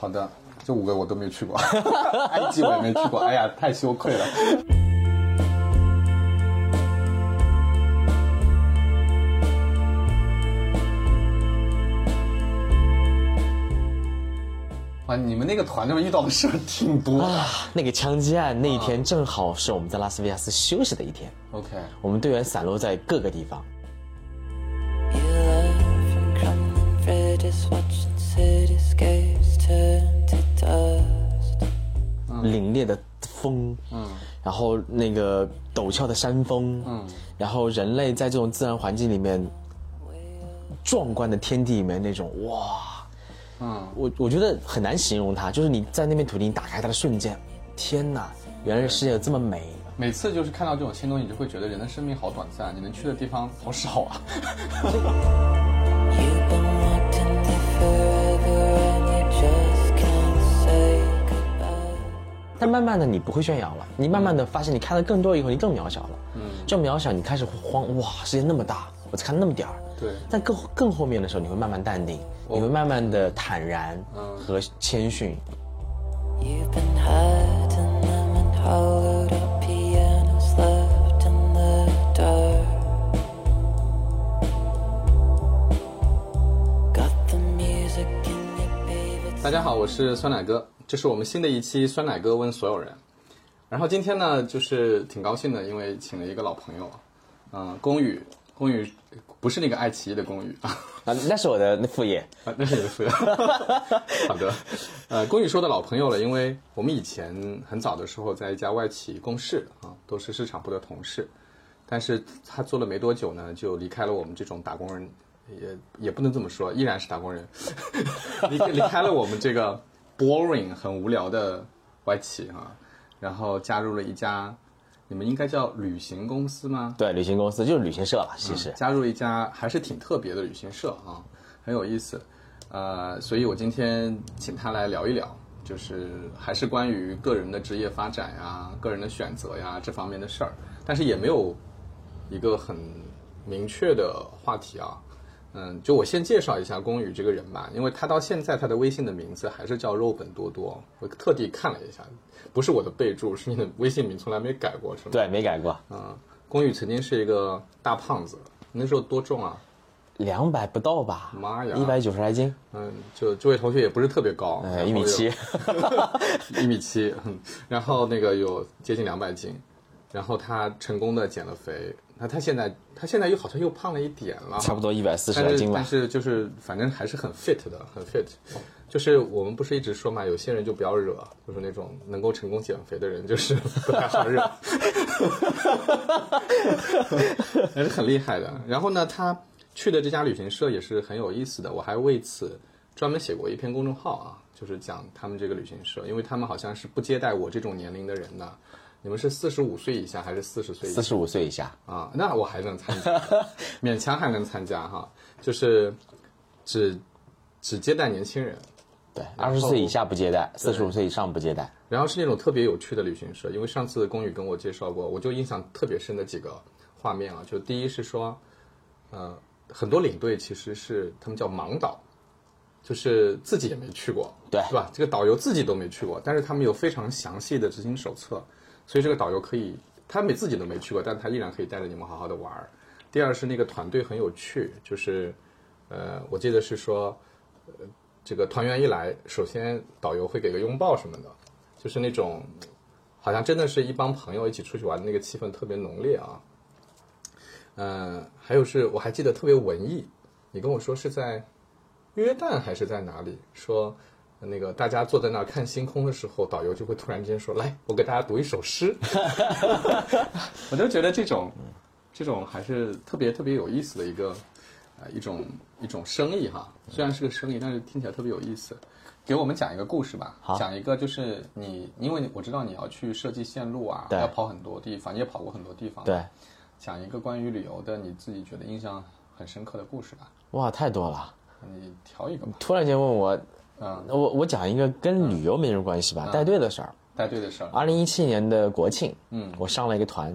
好的，这五个我都没去过，埃及我也没去过，哎呀，太羞愧了。啊，你们那个团队遇到的事儿挺多啊。那个枪击案那一天正好是我们在拉斯维加斯休息的一天。OK，我们队员散落在各个地方。凛冽的风，嗯，然后那个陡峭的山峰，嗯，然后人类在这种自然环境里面，壮观的天地里面那种哇，嗯，我我觉得很难形容它，就是你在那片土地你打开它的瞬间，天哪，原来这世界有这么美。每次就是看到这种新东西，你就会觉得人的生命好短暂，你能去的地方好少啊。但慢慢的，你不会炫耀了。你慢慢的发现，你看的更多以后，你更渺小了。嗯，这渺小，你开始慌哇，世界那么大，我才看那么点儿。对。但更更后面的时候，你会慢慢淡定，你会慢慢的坦然和谦逊。大家好，我是酸奶哥。这是我们新的一期酸奶哥问所有人，然后今天呢，就是挺高兴的，因为请了一个老朋友，嗯，龚宇，龚宇不是那个爱奇艺的龚宇 啊，那是我的副业啊，那是你的副业。好的，呃，龚宇说的老朋友了，因为我们以前很早的时候在一家外企共事啊，都是市场部的同事，但是他做了没多久呢，就离开了我们这种打工人，也也不能这么说，依然是打工人，离离开了我们这个。Boring 很无聊的外企哈，然后加入了一家，你们应该叫旅行公司吗？对，旅行公司就是旅行社了，其实加入一家还是挺特别的旅行社啊，很有意思，呃，所以我今天请他来聊一聊，就是还是关于个人的职业发展呀、个人的选择呀这方面的事儿，但是也没有一个很明确的话题啊。嗯，就我先介绍一下龚宇这个人吧，因为他到现在他的微信的名字还是叫肉本多多，我特地看了一下，不是我的备注，是你的微信名从来没改过，是吗？对，没改过。嗯，龚宇曾经是一个大胖子，那时候多重啊？两百不到吧？妈呀，一百九十来斤。嗯，就这位同学也不是特别高，一米七，一米七，然后那个有接近两百斤，然后他成功的减了肥。那他现在，他现在又好像又胖了一点了，差不多一百四十来斤吧。但是就是反正还是很 fit 的，很 fit。就是我们不是一直说嘛，有些人就不要惹，就是那种能够成功减肥的人，就是不太好惹。还是很厉害的。然后呢，他去的这家旅行社也是很有意思的，我还为此专门写过一篇公众号啊，就是讲他们这个旅行社，因为他们好像是不接待我这种年龄的人的。你们是四十五岁以下还是四十岁？四十五岁以下啊，那我还能参加，勉强还能参加哈。就是只只接待年轻人，对，二十岁以下不接待，四十五岁以上不接待。然后是那种特别有趣的旅行社，因为上次宫宇跟我介绍过，我就印象特别深的几个画面啊。就第一是说，呃，很多领队其实是他们叫盲导，就是自己也没去过，对，是吧？这个导游自己都没去过，但是他们有非常详细的执行手册。所以这个导游可以，他们自己都没去过，但他依然可以带着你们好好的玩儿。第二是那个团队很有趣，就是，呃，我记得是说，呃，这个团员一来，首先导游会给个拥抱什么的，就是那种，好像真的是一帮朋友一起出去玩的那个气氛特别浓烈啊。嗯，还有是我还记得特别文艺，你跟我说是在约旦还是在哪里说。那个大家坐在那儿看星空的时候，导游就会突然间说：“来，我给大家读一首诗。”我就觉得这种，这种还是特别特别有意思的一个，呃，一种一种生意哈。虽然是个生意，但是听起来特别有意思。给我们讲一个故事吧，讲一个就是你，因为我知道你要去设计线路啊，要跑很多地方，你也跑过很多地方。对，讲一个关于旅游的，你自己觉得印象很深刻的故事吧。哇，太多了，你挑一个吧。突然间问我。嗯，我我讲一个跟旅游没什么关系吧，带队的事儿。带队的事儿。二零一七年的国庆，嗯，我上了一个团，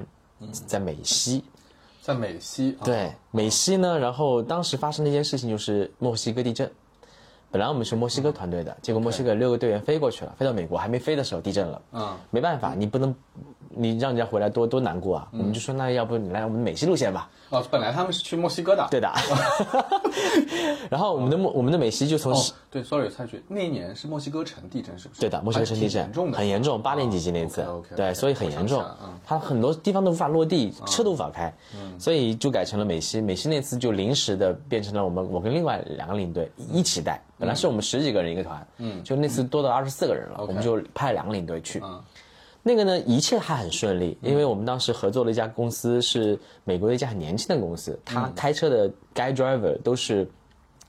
在美西，在美西。对，美西呢，然后当时发生的一件事情就是墨西哥地震，本来我们是墨西哥团队的，结果墨西哥六个队员飞过去了，飞到美国还没飞的时候地震了，嗯，没办法，你不能，你让人家回来多多难过啊，我们就说那要不你来我们美西路线吧，哦，本来他们是去墨西哥的。对的，然后我们的墨我们的美西就从哦，对，sorry，插一句，那一年是墨西哥城地震，是不是？对的，墨西哥城地震严重的，很严重，八点几级那次。对，所以很严重。它很多地方都无法落地，车都无法开，所以就改成了美西。美西那次就临时的变成了我们我跟另外两个领队一起带，本来是我们十几个人一个团，嗯，就那次多到二十四个人了，我们就派两个领队去。那个呢，一切还很顺利，因为我们当时合作了一家公司，是美国的一家很年轻的公司，他开车的 guide driver 都是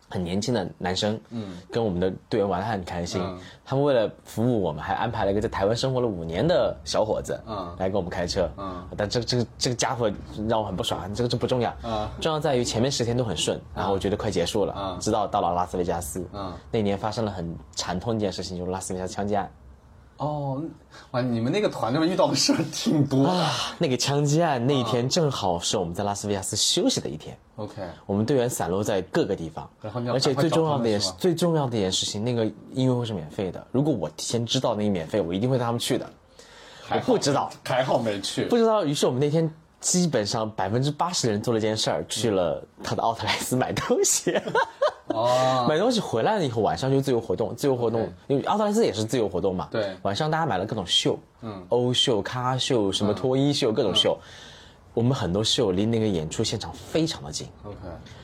很年轻的男生，嗯，跟我们的队员玩得很开心。他们为了服务我们，还安排了一个在台湾生活了五年的小伙子，嗯。来给我们开车，嗯，但这这个这个家伙让我很不爽，这个这不重要，嗯重要在于前面十天都很顺，然后我觉得快结束了，嗯。直到到了拉斯维加斯，嗯，那年发生了很惨痛的一件事情，就是拉斯维加斯枪击案。哦，哇，你们那个团队遇到的事儿挺多的。啊，那个枪击案那一天正好是我们在拉斯维加斯休息的一天，OK，我们队员散落在各个地方，而且最重要的也是最重要的一件事情，那个音乐会是免费的。如果我提前知道那个免费，我一定会带他们去的。还好不知道，还好没去。不知道，于是我们那天基本上百分之八十的人做了一件事儿，去了他的奥特莱斯买东西。哦，买东西回来了以后，晚上就自由活动，自由活动因为奥特莱斯也是自由活动嘛。对。晚上大家买了各种秀，嗯，欧秀、咖秀、什么脱衣秀，各种秀。我们很多秀离那个演出现场非常的近，OK，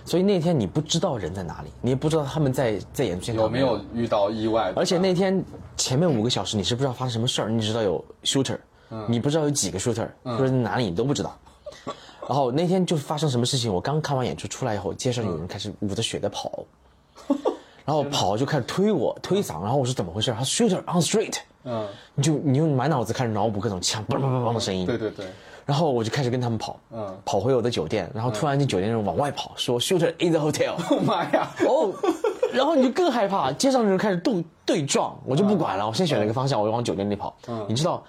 所以那天你不知道人在哪里，你也不知道他们在在演出现场有没有遇到意外？而且那天前面五个小时你是不知道发生什么事儿，你只知道有 shooter，、你不知道有几个 shooter，或者在哪里你都不知道。然后那天就发生什么事情，我刚看完演出出来以后，街上有人开始捂着血在跑，然后跑就开始推我推搡，然后我说怎么回事？他说 shooter on street，嗯，你就你用满脑子开始脑补各种枪梆梆梆梆的声音，对对对，然后我就开始跟他们跑，嗯。跑回我的酒店，然后突然间酒店人往外跑，说 shooter in the hotel。妈呀！哦，然后你就更害怕，街上的人开始对对撞，我就不管了，我先选了一个方向，我就往酒店里跑。你知道，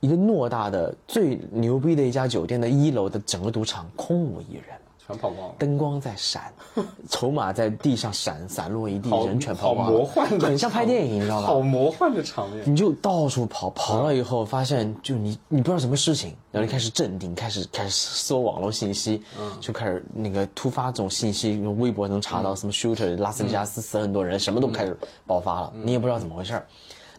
一个偌大的最牛逼的一家酒店的一楼的整个赌场空无一人，全跑光了。灯光在闪，筹码在地上闪，散落一地，人全跑光了好魔幻的很像拍电影，你知道吧好？魔幻的场面。你就到处跑，跑了以后发现，就你你不知道什么事情，然后你开始镇定，开始开始搜网络信息，就开始那个突发这种信息，用微博能查到什么 shooter 拉斯维加斯死很多人，什么都开始爆发了，你也不知道怎么回事儿。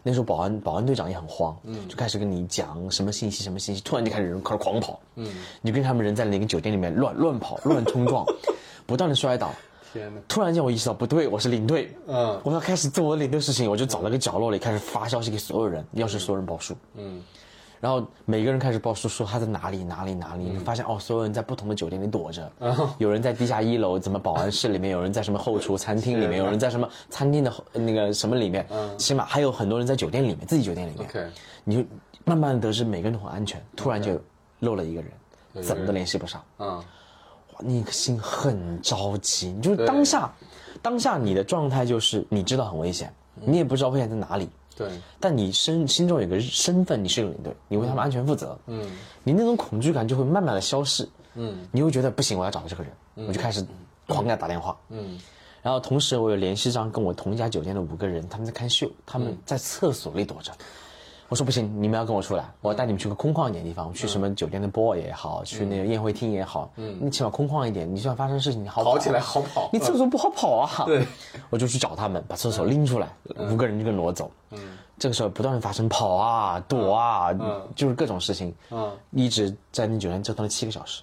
那时候保安保安队长也很慌，就开始跟你讲什么信息什么信息，突然就开始人开始狂跑，你就跟他们人在那个酒店里面乱乱跑乱冲撞，不断的摔倒。天哪！突然间我意识到不对，我是领队，嗯我要开始做我的领队事情，我就找了个角落里开始发消息给所有人，要是所有人报数，嗯，然后每个人开始报数，说他在哪里哪里哪里，你发现哦，所有人在不同的酒店里躲着，有人在地下一楼，怎么保安室里面，有人在什么后厨餐厅里面，有人在什么餐厅的那个什么里面，起码还有很多人在酒店里面，自己酒店里面。你就慢慢的得知每个人都很安全，突然就漏了一个人，怎么都联系不上。嗯。哇，你个心很着急，你就是当下，当下你的状态就是你知道很危险，你也不知道危险在哪里，对，但你身心中有个身份，你是个领队，你为他们安全负责，嗯，你那种恐惧感就会慢慢的消逝，嗯，你会觉得不行，我要找到这个人，我就开始狂给他打电话，嗯，然后同时我有联系上跟我同一家酒店的五个人，他们在看秀，他们在厕所里躲着。我说不行，你们要跟我出来，我要带你们去个空旷一点的地方，去什么酒店的 bar 也好，去那个宴会厅也好，嗯，你起码空旷一点，你就算发生事情，你好跑。起来好跑。你厕所不好跑啊。对，我就去找他们，把厕所拎出来，五个人就跟挪走。嗯，这个时候不断的发生跑啊、躲啊，就是各种事情。嗯，一直在那酒店折腾了七个小时，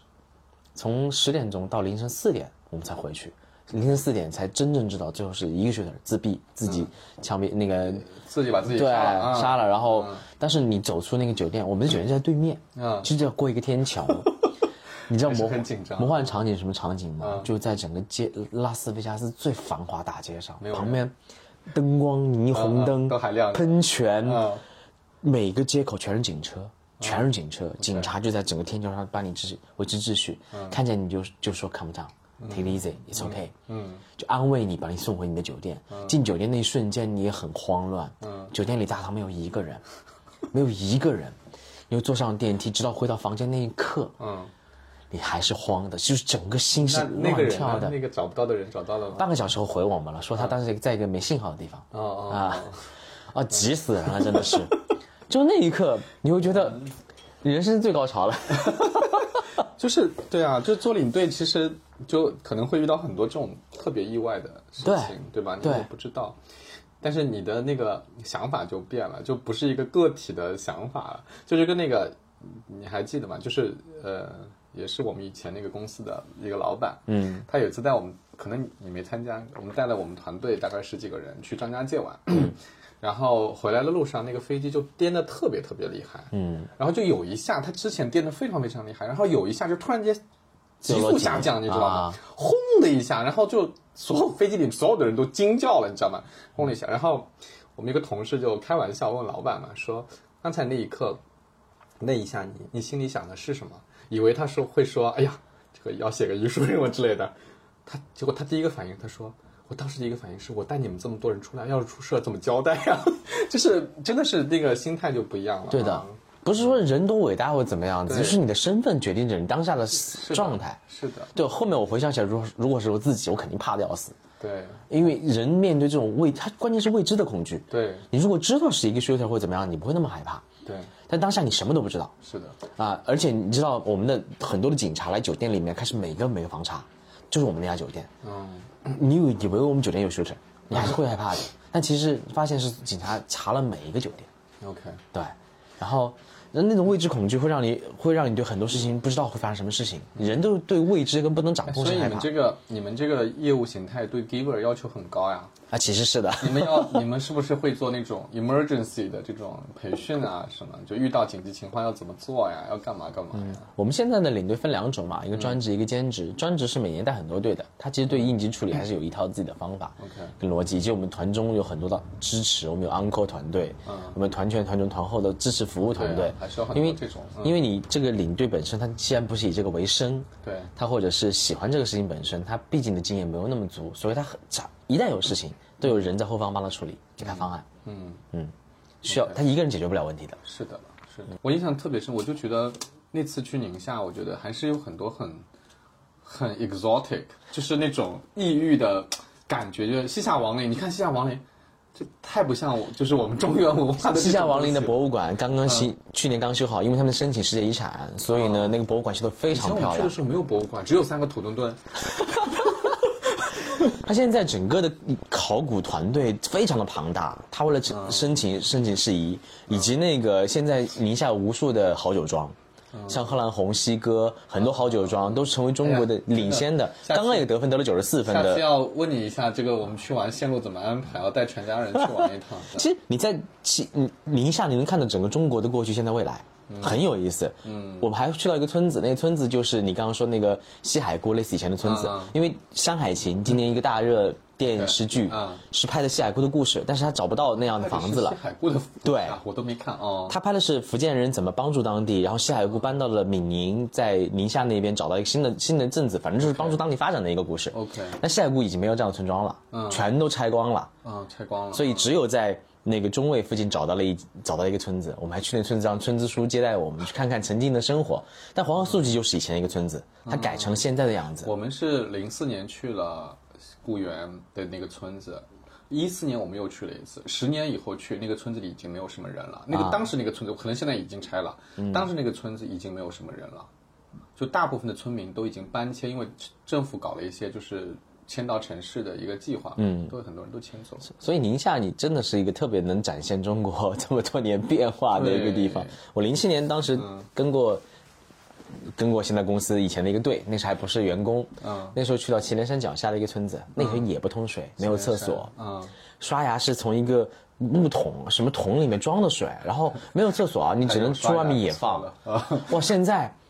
从十点钟到凌晨四点，我们才回去。凌晨四点才真正知道，最后是一个 shooter 自闭，自己枪毙那个自己把自己对杀了，啊杀了，然后但是你走出那个酒店，我们的酒店就在对面，嗯。其实要过一个天桥。你知道魔魔幻场景什么场景吗？嗯。就在整个街拉斯维加斯最繁华大街上旁边灯光、霓虹嗯灯嗯都还亮。喷泉，嗯。每个街口全是警车，全是警车，警察就在整个天桥上帮你秩序维持秩序，看见你就就说 calm down，take it easy，it's okay，嗯就安慰你，把你送回你的酒店。进酒店那一瞬间，你也很慌乱。嗯酒店里大堂没有一个人，没有一个人。你又坐上电梯，直到回到房间那一刻，嗯，你还是慌的，就是整个心是那那个人呢？乱跳的。那个找不到的人找到了吗？半个小时后回我们了，说他当时在一个没信号的地方。哦哦啊，啊，急死人了，真的是。就那一刻，你会觉得人生最高潮了。就是对啊，就做领队，其实就可能会遇到很多这种特别意外的事情，对吧？你对也不知道，但是你的那个想法就变了，就不是一个个体的想法了，就是跟那个你还记得吗？就是呃，也是我们以前那个公司的一个老板，嗯，他有一次带我们，可能你没参加，我们带了我们团队大概十几个人去张家界玩。然后回来的路上，那个飞机就颠得特别特别厉害，嗯，然后就有一下，它之前颠得非常非常厉害，然后有一下就突然间急速下降，你知道吗啊？轰的一下，然后就所有飞机里所有的人都惊叫了，你知道吗？轰了一下，然后我们一个同事就开玩笑问老板嘛，说刚才那一刻，那一下你你心里想的是什么？以为他说会说，哎呀，这个要写个遗书什么之类的，他结果他第一个反应他说。我当时第一个反应是我带你们这么多人出来，要是出事怎么交代呀、就是真的是那个心态就不一样了。对的啊，不是说人多伟大或怎么样子，就是你的身份决定着你当下的是的状态。是的，对，后面我回想起来，如果如果是我自己，我肯定怕的要死，对因为人面对这种未，他关键是未知的恐惧。对你如果知道是一个 shooter 或怎么样，你不会那么害怕。对，但当下你什么都不知道是的，啊！而且你知道，我们的很多的警察来酒店里面，开始每个每个房查，就是我们那家酒店。嗯，你以以为我们酒店有 shooter，你还是会害怕的。但其实发现是警察查了每一个酒店。OK，对，然后那那种未知恐惧会让你会让你对很多事情不知道会发生什么事情，人都对未知跟不能掌控所以是害怕你们这个你们这个业务形态对 giver 要求很高呀。啊，其实是的。你们要你们是不是会做那种 emergency 的这种培训啊？什么就遇到紧急情况要怎么做呀？要干嘛干嘛呀？我们现在的领队分两种嘛，一个专职，一个兼职。专职是每年带很多队的，他其实对应急处理还是有一套自己的方法 OK 跟逻辑。以及我们团中有很多的支持，我们有 uncle 团队，我们团前、团中、团后的支持服务团队啊，还是有很因为多这种嗯因为你这个领队本身，他既然不是以这个为生，对他或者是喜欢这个事情本身，他毕竟的经验没有那么足，所以他很一旦有事情，都有人在后方帮他处理，给他方案。嗯，嗯，需要他一个人解决不了问题的。是的，是的。我印象特别深，我就觉得那次去宁夏，我觉得还是有很多很很 exotic，就是那种异域的感觉。就是西夏王陵，你看西夏王陵，这太不像我，就是我们中原文化的西夏王陵的博物。馆刚刚新、去年刚修好，因为他们申请世界遗产，所以呢，那个博物馆修的非常漂亮去的。时候没有博物馆，只有三个土墩墩。他现在整个的考古团队非常的庞大，他为了申请申请事宜，以及那个现在宁夏无数的好酒庄。像贺兰红、西哥，很多好酒庄都是成为中国的领先的。刚刚也得分得了九十四分的。下次要问你一下，这个我们去玩线路怎么安排？要带全家人去玩一趟。其实你在其嗯宁夏，你能看到整个中国的过去、现在、未来，很有意思。嗯，我们还去到一个村子，那个村子就是你刚刚说那个西海固类似以前的村子，因为《山海情》今年一个大热电视剧，嗯是拍的西海固的故事，但是他找不到那样的房子了西。海固的对啊我都没看哦。他拍的是福建人怎么帮助当地，然后西海固搬到了闽宁，在宁夏那边找到一个新的新的镇子，反正就是帮助当地发展的一个故事。OK 那西海固已经没有这样的村庄了，嗯全都拆光了。嗯，拆光了。所以只有在那个中卫附近找到了一找到一个村子，我们还去那村子让村支书接待我们，去看看曾经的生活。但黄河宿集就是以前的一个村子，它改成现在的样子。我们是零四年去了固原的那个村子，一四年我们又去了一次，十年以后去那个村子里已经没有什么人了。那个当时那个村子可能现在已经拆了，当时那个村子已经没有什么人了，就大部分的村民都已经搬迁，因为政府搞了一些就是迁到城市的一个计划，嗯，都有很多人都迁走了。所以宁夏你真的是一个特别能展现中国 这么多年变化的一个地方。我零七年当时跟过。跟过现在公司以前的一个队，那时候还不是员工，嗯那时候去到祁连山脚下的一个村子，那时候也不通水，没有厕所，嗯，刷牙是从一个木桶什么桶里面装的水，然后没有厕所啊，你只能去外面野放。啊，哇，现在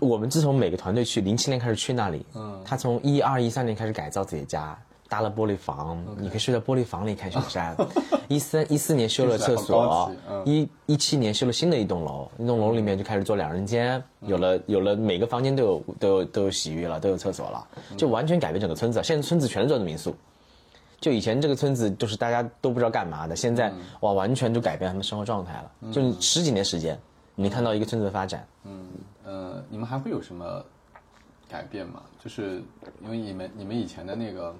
我们自从每个团队去零七年开始去那里，嗯，他从一二一三年开始改造自己的家，搭了玻璃房，你可以睡在玻璃房里看雪山。一三一四年修了厕所一一七年修了新的一栋楼，那栋楼里面就开始做两人间，有了有了每个房间都有都有都有洗浴了，都有厕所了，就完全改变整个村子。现在村子全是做的民宿。就以前这个村子就是大家都不知道干嘛的，现在哇完全就改变他们生活状态了。就十几年时间，你看到一个村子的发展，呃，你们还会有什么改变吗？就是因为你们你们以前的那个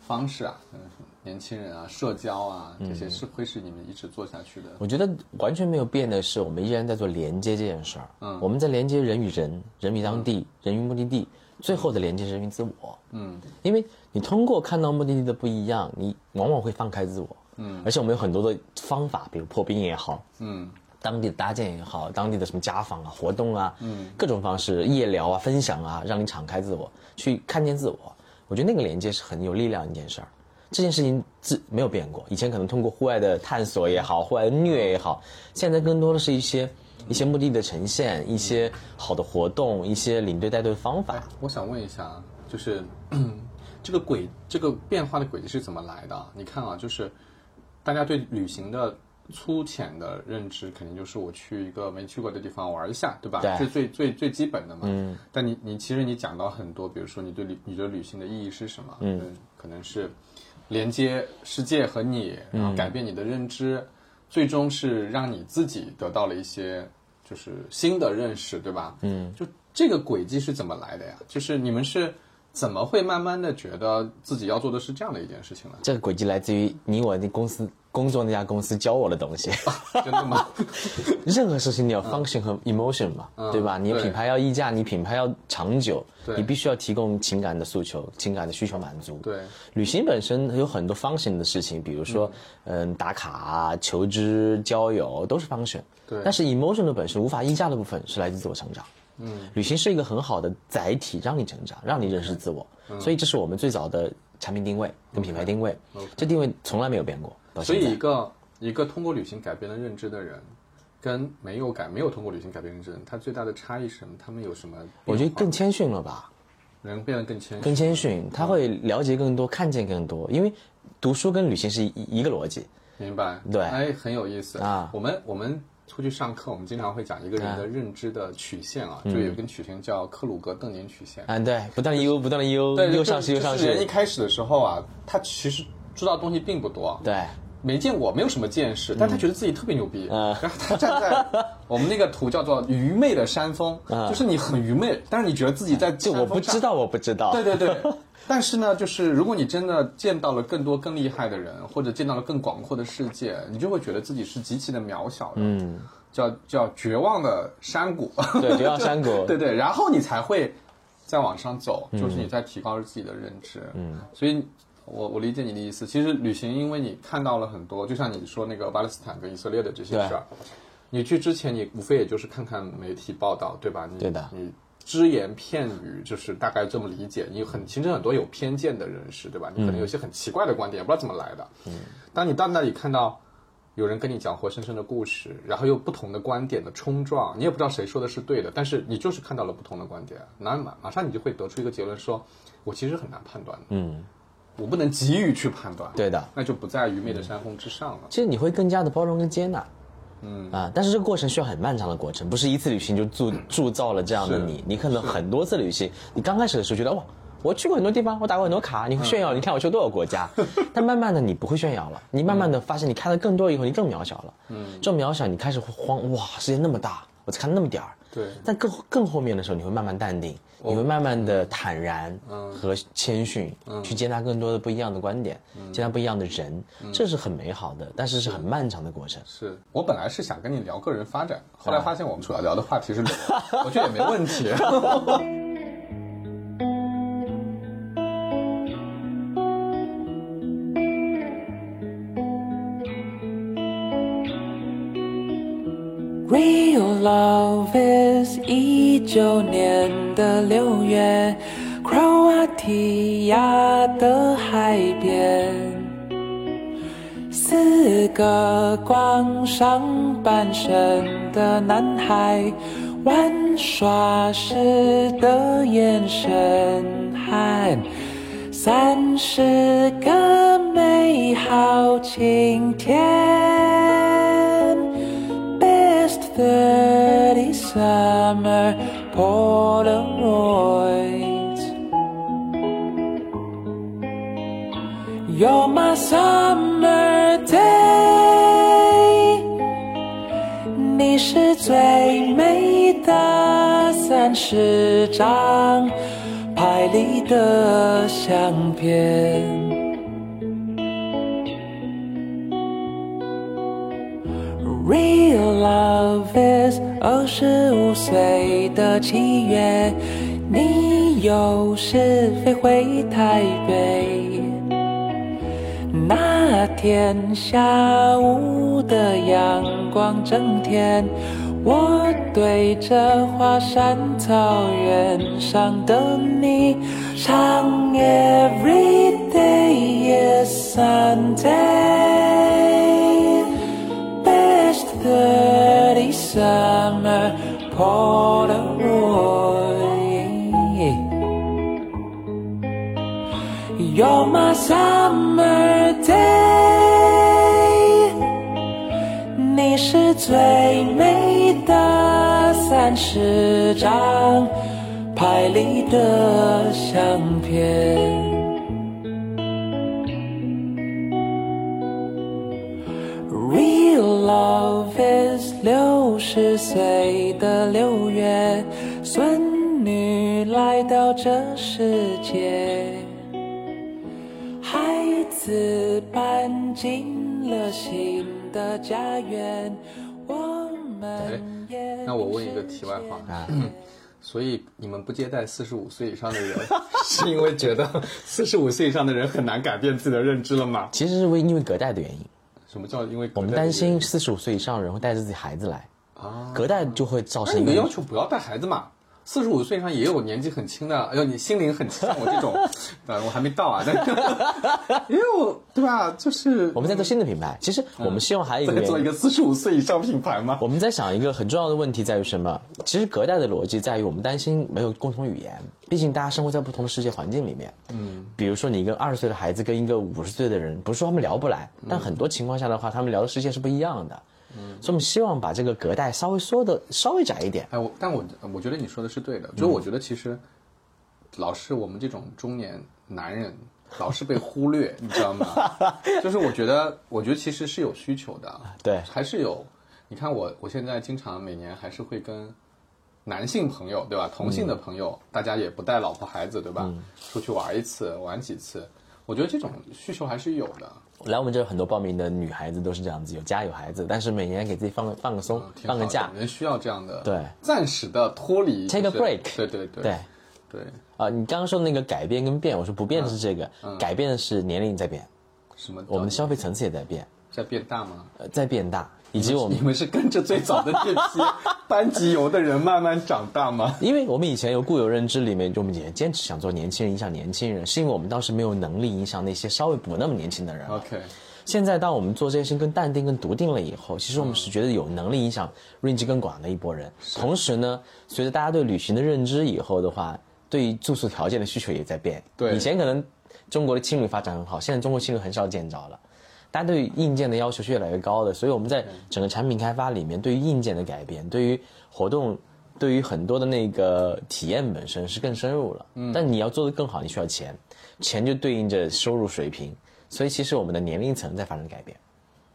方式啊，嗯，年轻人啊，社交啊，这些是会是你们一直做下去的。我觉得完全没有变的是，我们依然在做连接这件事儿。嗯，我们在连接人与人，人与当地，人与目的地，最后的连接人与自我。嗯，因为你通过看到目的地的不一样，你往往会放开自我。嗯，而且我们有很多的方法，比如破冰也好，嗯，当地的搭建也好，当地的什么家访啊、活动啊，嗯，各种方式夜聊啊、分享啊，让你敞开自我，去看见自我。我觉得那个连接是很有力量的一件事儿。这件事情自没有变过，以前可能通过户外的探索也好，户外的虐也好，现在更多的是一些一些目的的呈现，一些好的活动，一些领队带队的方法。我想问一下，就是 这个轨这个变化的轨迹是怎么来的？你看啊，就是大家对旅行的粗浅的认知，肯定就是我去一个没去过的地方玩一下，对吧？对这是最最最基本的嘛。嗯。但你你其实你讲到很多，比如说你对旅你觉得旅行的意义是什么？嗯，可能是。连接世界和你，然后改变你的认知，最终是让你自己得到了一些就是新的认识，对吧？嗯，就这个轨迹是怎么来的呀？就是你们是怎么会慢慢的觉得自己要做的是这样的一件事情呢？这个轨迹来自于你我那公司。工作那家公司教我的东西，真的吗？任何事情你要 function 和 emotion 嘛，对吧？你品牌要溢价，你品牌要长久，你必须要提供情感的诉求、情感的需求满足。对，旅行本身有很多 function 的事情，比如说，嗯，打卡、求知、交友都是 function。对，但是 emotion 的本身无法溢价的部分是来自自我成长。嗯，旅行是一个很好的载体，让你成长，让你认识自我。所以这是我们最早的产品定位跟品牌定位，这定位从来没有变过。所以，一个一个通过旅行改变了认知的人，跟没有改没有通过旅行改变认知的人，他最大的差异是什么？他们有什么？我觉得更谦逊了吧，人变得更谦更谦逊，他会了解更多，看见更多。因为读书跟旅行是一一个逻辑。明白？对，哎，很有意思啊。我们我们出去上课，我们经常会讲一个人的认知的曲线啊，就有一根曲线叫克鲁格邓宁曲线。嗯，对，不断的悠，不断的悠，又上去又上去。人一开始的时候啊，他其实知道东西并不多。对。没见过，没有什么见识，但他觉得自己特别牛逼。然后他站在我们那个图叫做愚昧的山峰，就是你很愚昧，但是你觉得自己在就我不知道，我不知道。对对对，但是呢，就是如果你真的见到了更多更厉害的人，或者见到了更广阔的世界，你就会觉得自己是极其的渺小的。嗯，叫叫绝望的山谷。对，绝望山谷。对对，然后你才会再往上走，就是你在提高着自己的认知。嗯，所以。我我理解你的意思，其实旅行，因为你看到了很多，就像你说那个巴勒斯坦跟以色列的这些事儿，你去之前，你无非也就是看看媒体报道，对吧？对的。你只言片语就是大概这么理解，你很形成很多有偏见的人士，对吧？你可能有些很奇怪的观点，不知道怎么来的。嗯。当你到那里看到有人跟你讲活生生的故事，然后又不同的观点的冲撞，你也不知道谁说的是对的，但是你就是看到了不同的观点，那马马上你就会得出一个结论，说我其实很难判断。嗯。我不能急于去判断，对的，那就不在愚昧的山峰之上了。其实你会更加的包容跟接纳，嗯啊，但是这个过程需要很漫长的过程，不是一次旅行就铸铸造了这样的你。你可能很多次旅行，你刚开始的时候觉得哇，我去过很多地方，我打过很多卡，你会炫耀，你看我去多少国家。但慢慢的你不会炫耀了，你慢慢的发现你看的更多以后，你更渺小了。嗯，这渺小你开始会慌，哇，世界那么大，我才看那么点儿。对，但更更后面的时候，你会慢慢淡定，你会慢慢的坦然和谦逊，去接纳更多的不一样的观点，接纳不一样的人，这是很美好的，但是是很漫长的过程。是。我本来是想跟你聊个人发展，后来发现我们主要聊的话题是，我觉得也没问题。Real love is 一九年的六月，克罗地亚的海边，四个光上半身的男孩玩耍时的眼神，三十个美好晴天。Thirty summer Polaroids. You're my summer day，你是最美的。三十张拍立得相片。二十五岁的七月，你有时飞回台北。那天下午的阳光正甜，我对着华山草原上的你唱 Every day is Sunday。Best summer Polaroid. You're my summer day，你是最美的三十张拍立得相片。十岁的六月，孙女来到这世界，孩子搬进了新的家园，我们也那我问一个题外话啊，所以你们不接待四十五岁以上的人，是因为觉得四十五岁以上的人很难改变自己的认知了吗？其实是为因为隔代的原因，什么叫因为我们担心四十五岁以上的人会带着自己孩子来，啊？隔代就会造那你们成一个要求不要带孩子嘛？四十五岁以上也有年纪很轻的，哎呦，你心灵很轻，我这种，呃，我还没到啊，但是 也有对吧？就是我们在做新的品牌。其实我们希望还有一个做一个四十五岁以上品牌吗？我们在想一个很重要的问题在于什么？其实隔代的逻辑在于我们担心没有共同语言，毕竟大家生活在不同的世界环境里面。嗯，比如说你一个二十岁的孩子跟一个五十岁的人，不是说他们聊不来，但很多情况下的话，他们聊的世界是不一样的。嗯，所以我们希望把这个隔代稍微缩的稍微窄一点。哎，我但我我觉得你说的是对的，就是我觉得其实老是我们这种中年男人老是被忽略，你知道吗？就是我觉得，我觉得其实是有需求的，对还是有。你看我，我现在经常每年还是会跟男性朋友，对吧？同性的朋友，大家也不带老婆孩子，对吧？出去玩一次，玩几次，我觉得这种需求还是有的。来我们这儿很多报名的女孩子都是这样子，有家有孩子，但是每年给自己放个放个松，放个假。人需要这样的，对，暂时的脱离 Take a break 对对对。对。对，啊、你刚刚说的那个改变跟变，我说不变的是这个，改变的是年龄在变，什么？我们的消费层次也在变，在变大吗？呃，在变大，以及我们你们是跟着最早的这批班级游的人慢慢长大吗？因为我们以前有固有认知里面，就我们也坚持想做年轻人，影响年轻人，是因为我们当时没有能力影响那些稍微不那么年轻的人。OK，现在当我们做这些事情更淡定、更笃定了以后，其实我们是觉得有能力影响 range 更广的一波人。同时呢，随着大家对旅行的认知以后的话，对于住宿条件的需求也在变。对以前可能中国的青旅发展很好，现在中国青旅很少见着了。大家对于硬件的要求是越来越高的，所以我们在整个产品开发里面，对于硬件的改变，对于活动，对于很多的那个体验本身是更深入了。嗯，但你要做得更好，你需要钱，钱就对应着收入水平，所以其实我们的年龄层在发生改变。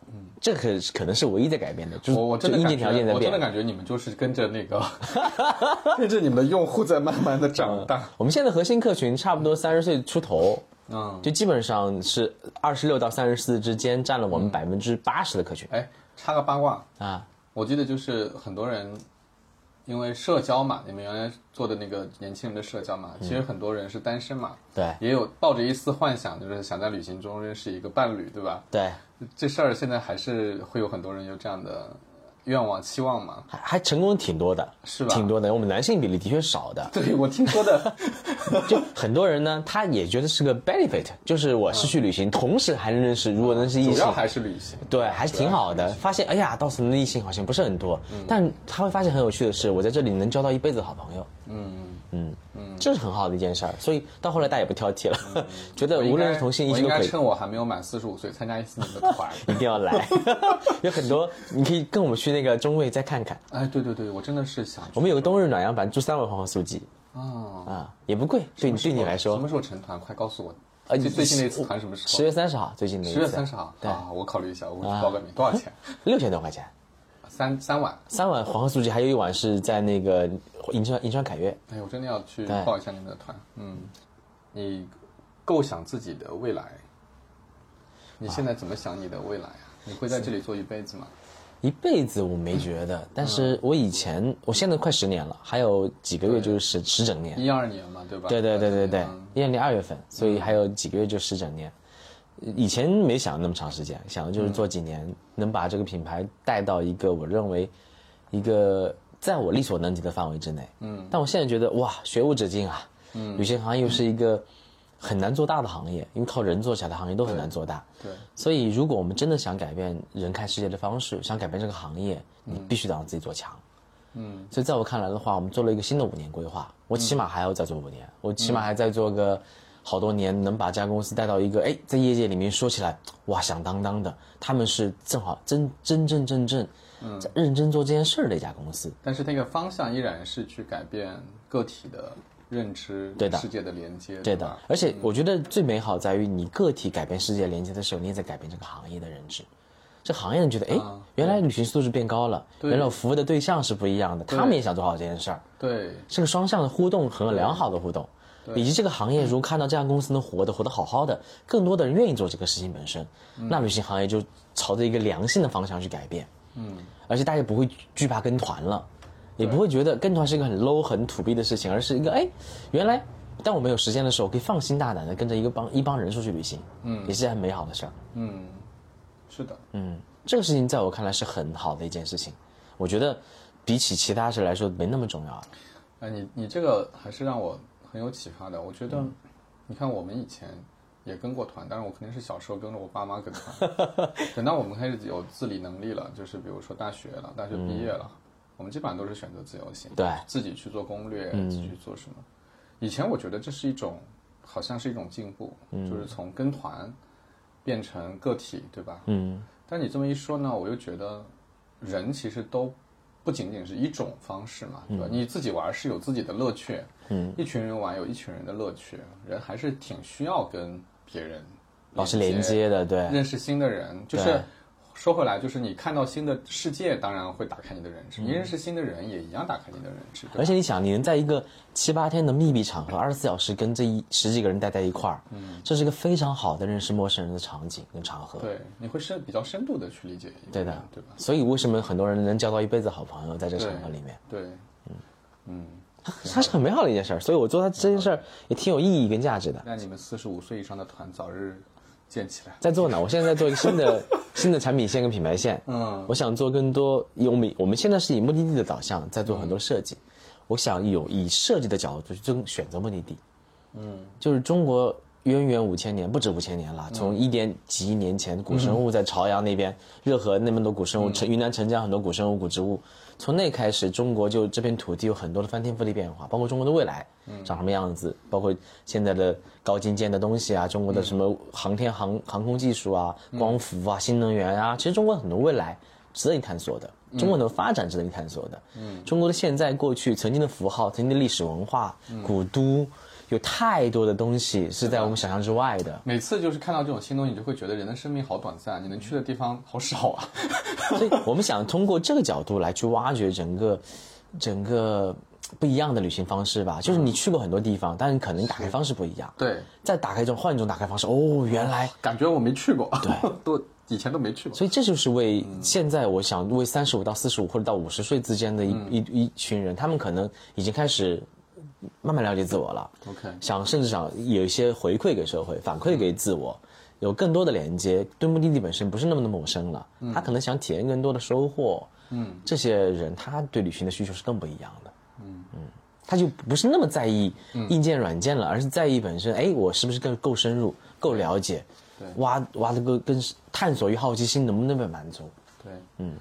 嗯，这可可能是唯一在改变的，就是我我真的感就硬件条件在变我真的。感觉你们就是跟着那个，跟着你们的用户在慢慢的长大。我们现在核心客群差不多三十岁出头，嗯，就基本上是二十六到三十四之间，占了我们百分之八十的客群。哎，插个八卦，啊。我记得就是很多人因为社交嘛，你们原来做的那个年轻人的社交嘛，其实很多人是单身嘛，对。也有抱着一丝幻想，就是想在旅行中认识一个伴侣，对吧？对，这事儿现在还是会有很多人有这样的愿望、期望嘛？还还成功挺多的，是吧挺多的，我们男性比例的确少的。对我听说的，就很多人呢，他也觉得是个 benefit，就是我是去旅行，同时还能认识，如果能是异性主要，还是旅行。对，还是挺好的。发现哎呀，到此的异性好像不是很多，但他会发现很有趣的是，我在这里能交到一辈子的好朋友。嗯，嗯嗯，这是很好的一件事儿。所以到后来大家也不挑剔了，觉得无论是同性异性都可以。应该趁我还没有满四十五岁参加一次你们的团。一定要来，有很多你可以跟我们去那个中卫再看看。哎，对对对，我真的是想我们有个冬日暖阳版，住三晚黄河素季哦。啊，也不贵，对你对你来说什么，时候成团？快告诉我。呃最最近那一次团什么时候？十月三十号，最近的一次，十月三十号。对啊，我考虑一下，我去报个名，多少钱？六千多块钱，三三晚。三晚黄河素记，还有一晚是在那个银川银川凯悦。哎，我真的要去对报一下你们的团。嗯，你构想自己的未来，你现在怎么想你的未来啊？你会在这里做一辈子吗？一辈子我没觉得，但是我以前，我现在快十年了，还有几个月就是十十整年。一二年嘛，对吧？对对对对对嗯，一二年二月份，所以还有几个月就十整年。以前没想那么长时间，想的就是做几年，能把这个品牌带到一个我认为一个在我力所能及的范围之内。嗯，但我现在觉得哇，学无止境啊！嗯，旅行行业又是一个很难做大的行业，因为靠人做起来的行业都很难做大。对所以，如果我们真的想改变人看世界的方式，想改变这个行业，你必须得让自己做强。嗯，所以在我看来的话，我们做了一个新的五年规划，我起码还要再做五年，我起码还再做个好多年，能把这家公司带到一个哎，在业界里面说起来哇响当当的，他们是正好真真正正正在认真做这件事儿的一家公司。但是那个方向依然是去改变个体的认知，对的。世界的连接，对的。吧，而且我觉得最美好在于你个体改变世界连接的时候，你也在改变这个行业的认知。这行业人觉得，哎，原来旅行素质变高了，原来我服务的对象是不一样的，他们也想做好这件事儿。对。是个双向的互动，很良好的互动，以及这个行业如果看到这家公司能活得活得好好的，更多的人愿意做这个事情本身，那旅行行业就朝着一个良性的方向去改变。嗯，而且大家不会惧怕跟团了，也不会觉得跟团是一个很 low 很土逼的事情，而是一个哎，原来当我没有时间的时候，我可以放心大胆的跟着一个帮一帮人出去旅行，嗯，也是件很美好的事儿。嗯，是的，嗯，这个事情在我看来是很好的一件事情，我觉得比起其他事来说没那么重要。哎，你你这个还是让我很有启发的。我觉得，嗯你看我们以前也跟过团，但是我肯定是小时候跟着我爸妈跟团。等到我们开始有自理能力了，就是比如说大学了，大学毕业了，我们基本上都是选择自由行，嗯对自己去做攻略，自己去做什么。以前我觉得这是一种，好像是一种进步，就是从跟团变成个体，对吧？嗯，但你这么一说呢，我又觉得人其实都不仅仅是一种方式嘛，对吧？你自己玩是有自己的乐趣，嗯，一群人玩有一群人的乐趣，人还是挺需要跟别人保持连接的，对，认识新的人，就是对说回来，就是你看到新的世界，当然会打开你的认嗯知；你认识新的人，也一样打开你的认知。而且你想，你能在一个七八天的密闭场合，二十四小时跟这一十几个人待在一块儿，嗯，这是一个非常好的认识陌生人的场景跟场合。对，你会深比较深度的去理解对的，对吧？所以为什么很多人能交到一辈子好朋友，在这个场合里面，对，嗯嗯，它是很美好的一件事儿。所以我做它这件事儿也挺有意义跟价值的。那你们四十五岁以上的团早日建起来。在做呢，我现在在做一个新的 新的产品线跟品牌线。嗯我想做更多，以我们我们现在是以目的地的导向在做很多设计。我想有以设计的角度去争选择目的地。嗯，就是中国渊源五千年，不止五千年了。从一点几亿年前，古生物在朝阳那边，热河那么多古生物，陈云南澄江很多古生物、古植物。从那开始，中国就这片土地有很多的翻天覆地变化，包括中国的未来长什么样子，包括现在的高精尖的东西啊，中国的什么航天航航空技术啊、光伏啊、新能源啊，其实中国很多未来值得你探索的。中国很多发展值得你探索的，嗯，中国的现在、过去、曾经的符号、曾经的历史文化、古都，有太多的东西是在我们想象之外的。每次就是看到这种新东西，你就会觉得人的生命好短暂，你能去的地方好少啊。所以我们想通过这个角度来去挖掘整个整个不一样的旅行方式吧。就是你去过很多地方，但是可能打开方式不一样。对，再打开一种换一种打开方式，哦，原来。感觉我没去过，对，都以前都没去过。所以这就是为现在我想为三十五到四十五或者到五十岁之间的一、一一群人，他们可能已经开始慢慢了解自我了。OK 想甚至想有一些回馈给社会，反馈给自我，有更多的连接，对目的地本身不是那么的陌生了。他可能想体验更多的收获。嗯，这些人他对旅行的需求是更不一样的。嗯嗯，他就不是那么在意硬件软件了，而是在意本身。哎，我是不是更够深入、够了解？对挖挖的个更探索与好奇心能不能被满足？对，嗯，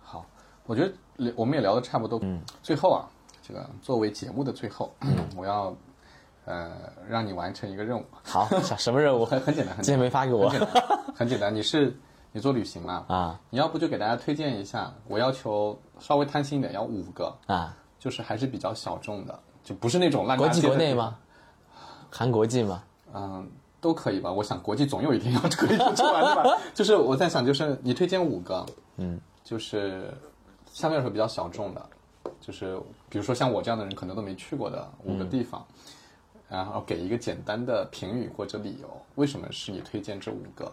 好，我觉得我们也聊的差不多。嗯，最后啊，这个作为节目的最后，我要呃让你完成一个任务，好，什什么任务？很很简单，很之前没发给我很简单，很简单。你是你做旅行嘛？啊，你要不就给大家推荐一下？我要求稍微贪心一点，要五个，啊，就是还是比较小众的，就不是那种烂国际国内吗？？韩国际吗？嗯，都可以吧。我想国际总有一天要可以出来，的吧？就是我在想，就是你推荐五个，嗯，就是相对来说比较小众的，就是比如说像我这样的人可能都没去过的五个地方，然后给一个简单的评语或者理由，为什么是你推荐这五个？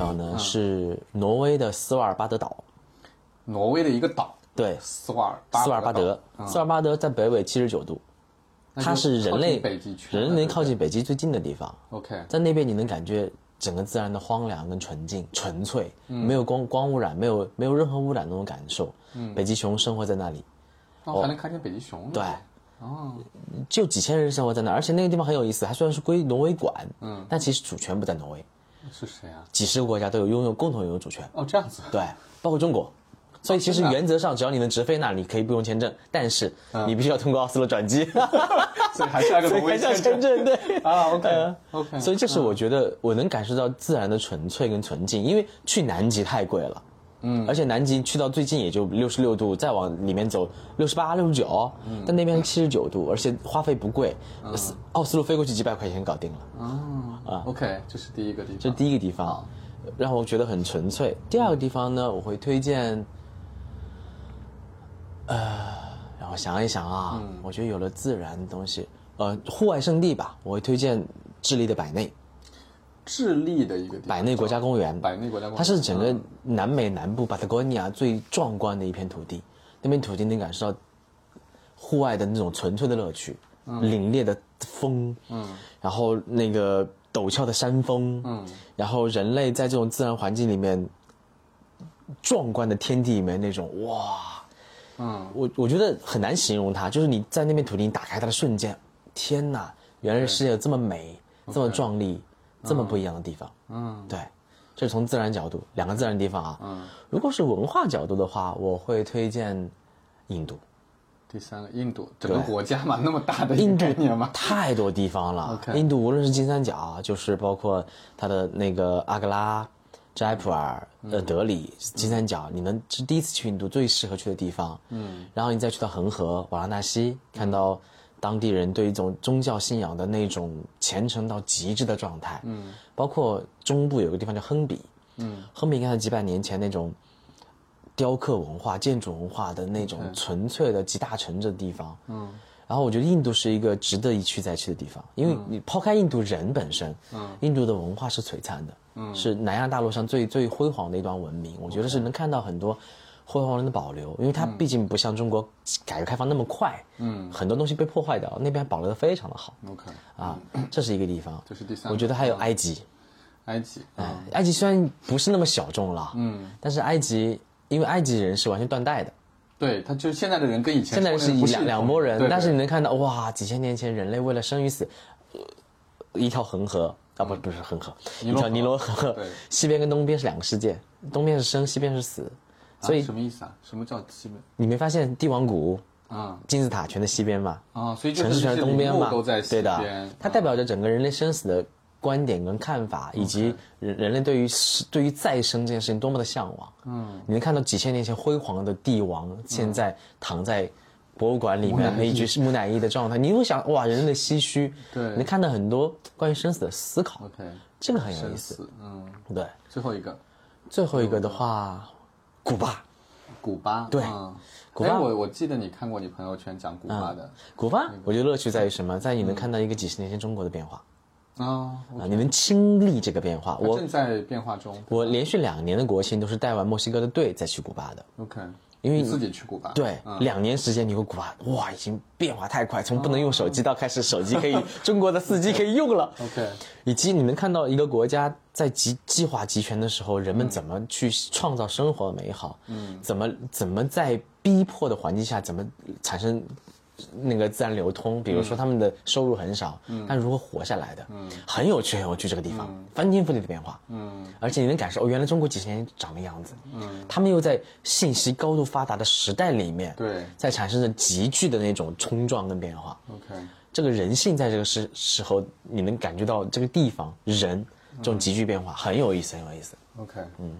方呢、是挪威的斯瓦尔巴德岛，挪威的一个岛，对，斯瓦尔巴斯瓦尔巴德，斯瓦尔巴德在北纬七十九度，它是人类北极圈人类靠近北极最近的地方，OK，在那边你能感觉整个自然的荒凉跟纯净、纯粹，没有光光污染，没有没有任何污染那种感受。北极熊生活在那里，哦，还能看见北极熊。对，哦，就几千人生活在那儿，而且那个地方很有意思，它虽然是归挪威管，嗯，但其实主权不在挪威，是谁啊？几十个国家都有拥有共同拥有主权，哦，这样子。对，包括中国。所以其实原则上，只要你能直飞那，里可以不用签证，但是你必须要通过奥斯陆转机，所以还是那个挪威所以还是签证，对。啊，OK 呃 OK，所以这是我觉得我能感受到自然的纯粹跟纯净，因为去南极太贵了。嗯，而且南极去到最近也就六十六度，再往里面走六十八、六十九，但那边七十九度，而且花费不贵，奥斯陆飞过去几百块钱搞定了。啊，OK，这是第一个地方。这是第一个地方，让我觉得很纯粹。第二个地方呢，我会推荐，呃，让我想一想啊，我觉得有了自然的东西，呃，户外圣地吧，我会推荐智利的百内，智利的一个地方百内国家公园。百内国家公园，它是整个嗯。南美南部巴塔哥尼亚最壮观的一片土地，那片土地能感受到户外的那种纯粹的乐趣，嗯。凛冽的风，嗯，然后那个陡峭的山峰，嗯，然后人类在这种自然环境里面，壮观的天地里面那种哇，嗯，我我觉得很难形容它，就是你在那片土地你打开它的瞬间，天哪，原来世界有这么美、这么壮丽、这么不一样的地方。嗯，对，这是从自然角度，两个自然地方啊。嗯，如果是文化角度的话，我会推荐印度。第三个印度，整个国家嘛，那么大的一印度嘛。太多地方了。印度无论是金三角，就是包括它的那个阿格拉、斋普尔、呃德里、金三角，你们是第一次去印度最适合去的地方。嗯，然后你再去到恒河、瓦拉纳西，看到当地人对一种宗教信仰的那种虔诚到极致的状态。嗯，包括中部有个地方叫亨比。嗯，亨比应该是几百年前那种。雕刻文化、建筑文化的那种纯粹的集大成的地方，嗯，然后我觉得印度是一个值得一去再去的地方，因为你抛开印度人本身，嗯，印度的文化是璀璨的，嗯，是南亚大陆上最最辉煌的一段文明，我觉得是能看到很多辉煌人的保留，因为它毕竟不像中国改革开放那么快，嗯，很多东西被破坏掉，那边保留的非常的好，OK，啊，这是一个地方，这是第三。我觉得还有埃及，埃及，哎嗯，埃及虽然不是那么小众了，嗯，但是埃及因为埃及人是完全断代的。对，他就是现在的人跟以前现在是一两两拨人，对但是你能看到哇，几千年前人类为了生与死，呃一条恒河啊不不是恒河，一条尼罗河西边跟东边是两个世界，东边是生，西边是死，所以啊什么意思啊？什么叫西边？你没发现帝王谷、啊。金字塔全在西边吗？啊，所以就是城市全这些陵墓是东边嘛，都在西对的。边，，它代表着整个人类生死的观点跟看法，以及人人类对于是对于再生这件事情多么的向往。嗯，你能看到几千年前辉煌的帝王，现在躺在博物馆里面那，一具是木乃伊的状态，你会想哇，人类的唏嘘。对。你能看到很多关于生死的思考。OK，这个很有意思。嗯，对，最后一个。最后一个的话，古巴。古巴，对嗯。古巴。哎我我记得你看过你朋友圈讲古巴的。古巴，我觉得乐趣在于什么？在于你能看到一个几十年前中国的变化。啊，啊，你能亲历这个变化。我正在变化中。我连续两年的国庆都是带完墨西哥的队再去古巴的。OK，因为你自己去古巴，对，嗯。两年时间你回古巴，哇，已经变化太快，从不能用手机到开始手机可以，中国的四 G 可以用了。OK，以及你能看到一个国家在集计划集权的时候，人们怎么去创造生活的美好，嗯，怎么怎么在逼迫的环境下怎么产生那个自然流通，比如说他们的收入很少，嗯，但如何活下来的，嗯，很有趣，很有趣这个地方，翻天覆地的变化，嗯，而且你能感受，哦，原来中国几十年长的样子，嗯，他们又在信息高度发达的时代里面，对。在产生着急剧的那种冲撞跟变化，OK，这个人性在这个时时候，你能感觉到这个地方人这种急剧变化，很有意思，很有意思。OK，嗯，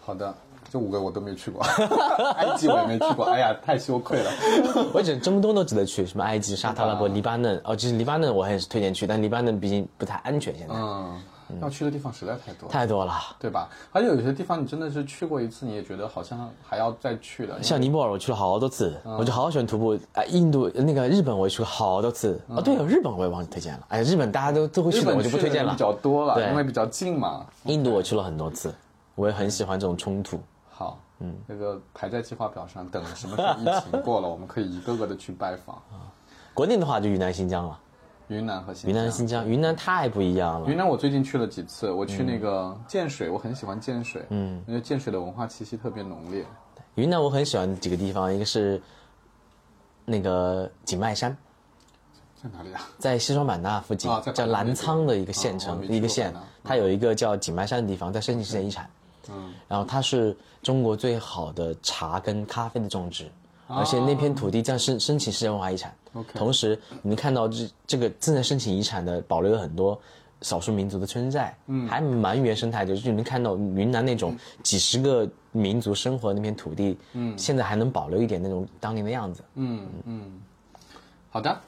好的，这五个我都没去过，埃及我也没去过，哎呀，太羞愧了。我觉得中东都值得去，什么埃及、沙特阿拉伯、黎巴嫩。哦，其实黎巴嫩我还是推荐去，但黎巴嫩毕竟不太安全，现在、嗯，要去的地方实在太多了，太多了。对吧？而且有些地方你真的是去过一次，你也觉得好像还要再去的。像尼泊尔，我去了好多次，我就好喜欢徒步。哎，印度那个日本我也去过好多次。哦，对了，日本我也忘记推荐了。哎，日本大家都都会去的，我就不推荐了比。较多了，因为比较近嘛。印度我去了很多次，我也很喜欢这种冲突。好，嗯，那个排在计划表上，等什么时候疫情过了，我们可以一个个的去拜访国内的话就云南、新疆了。云南和新云南、新疆，云南太不一样了。云南我最近去了几次，我去那个建水，我很喜欢建水，嗯，因为建水的文化气息特别浓烈。云南我很喜欢几个地方，一个是那个景迈山，在哪里啊？在西双版纳附近，啊叫澜沧的一个县城，一个县。它有一个叫景迈山的地方，在申请世界遗产。嗯，然后它是中国最好的茶跟咖啡的种植，而且那片土地将申申请世界文化遗产。啊 OK 同时你能看到这这个正在申请遗产的保留了很多。少数民族的村寨，嗯，还蛮原生态的，就是你能看到云南那种几十个民族生活的那片土地，嗯，现在还能保留一点那种当年的样子。嗯嗯，好的，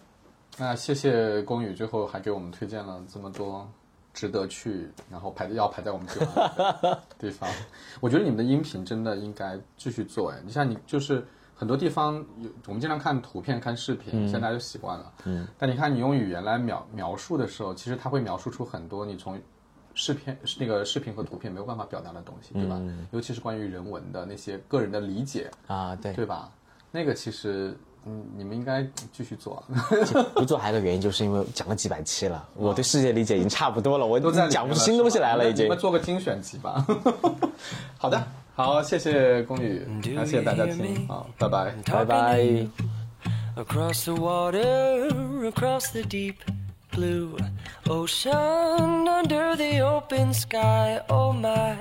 那谢谢宫宇，最后还给我们推荐了这么多值得去，然后排要排在我们计划的地方。我觉得你们的音频真的应该继续做，哎，你像你就是很多地方有，我们经常看图片、看视频，现在大家就习惯了，嗯，但你看你用语言来描描述的时候，其实它会描述出很多你从视频那个视频和图片没有办法表达的东西，对吧？尤其是关于人文的那些个人的理解，啊，对，对吧？那个其实，嗯，你们应该继续做。不做还有一个原因，就是因为讲了几百期了，我对世界理解已经差不多了，我都在讲不出新东西来了，已经。做个精选集吧。好的，好，谢谢宫宇，那谢谢大家听，好，拜拜。拜拜。 Across the water, across the deep blue ocean, under the open sky. Oh my,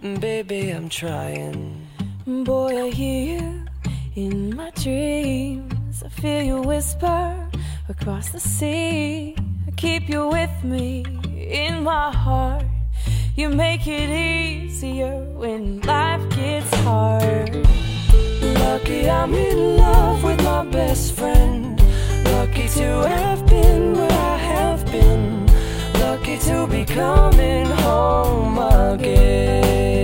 baby, I'm trying. Boy, I hear you in my dreams. I feel you whisper across the sea. I keep you with me in my heart. You make it easier when life gets hard. Lucky I'm in love with my best friend. Lucky to have been where I have been. Lucky to be coming home again.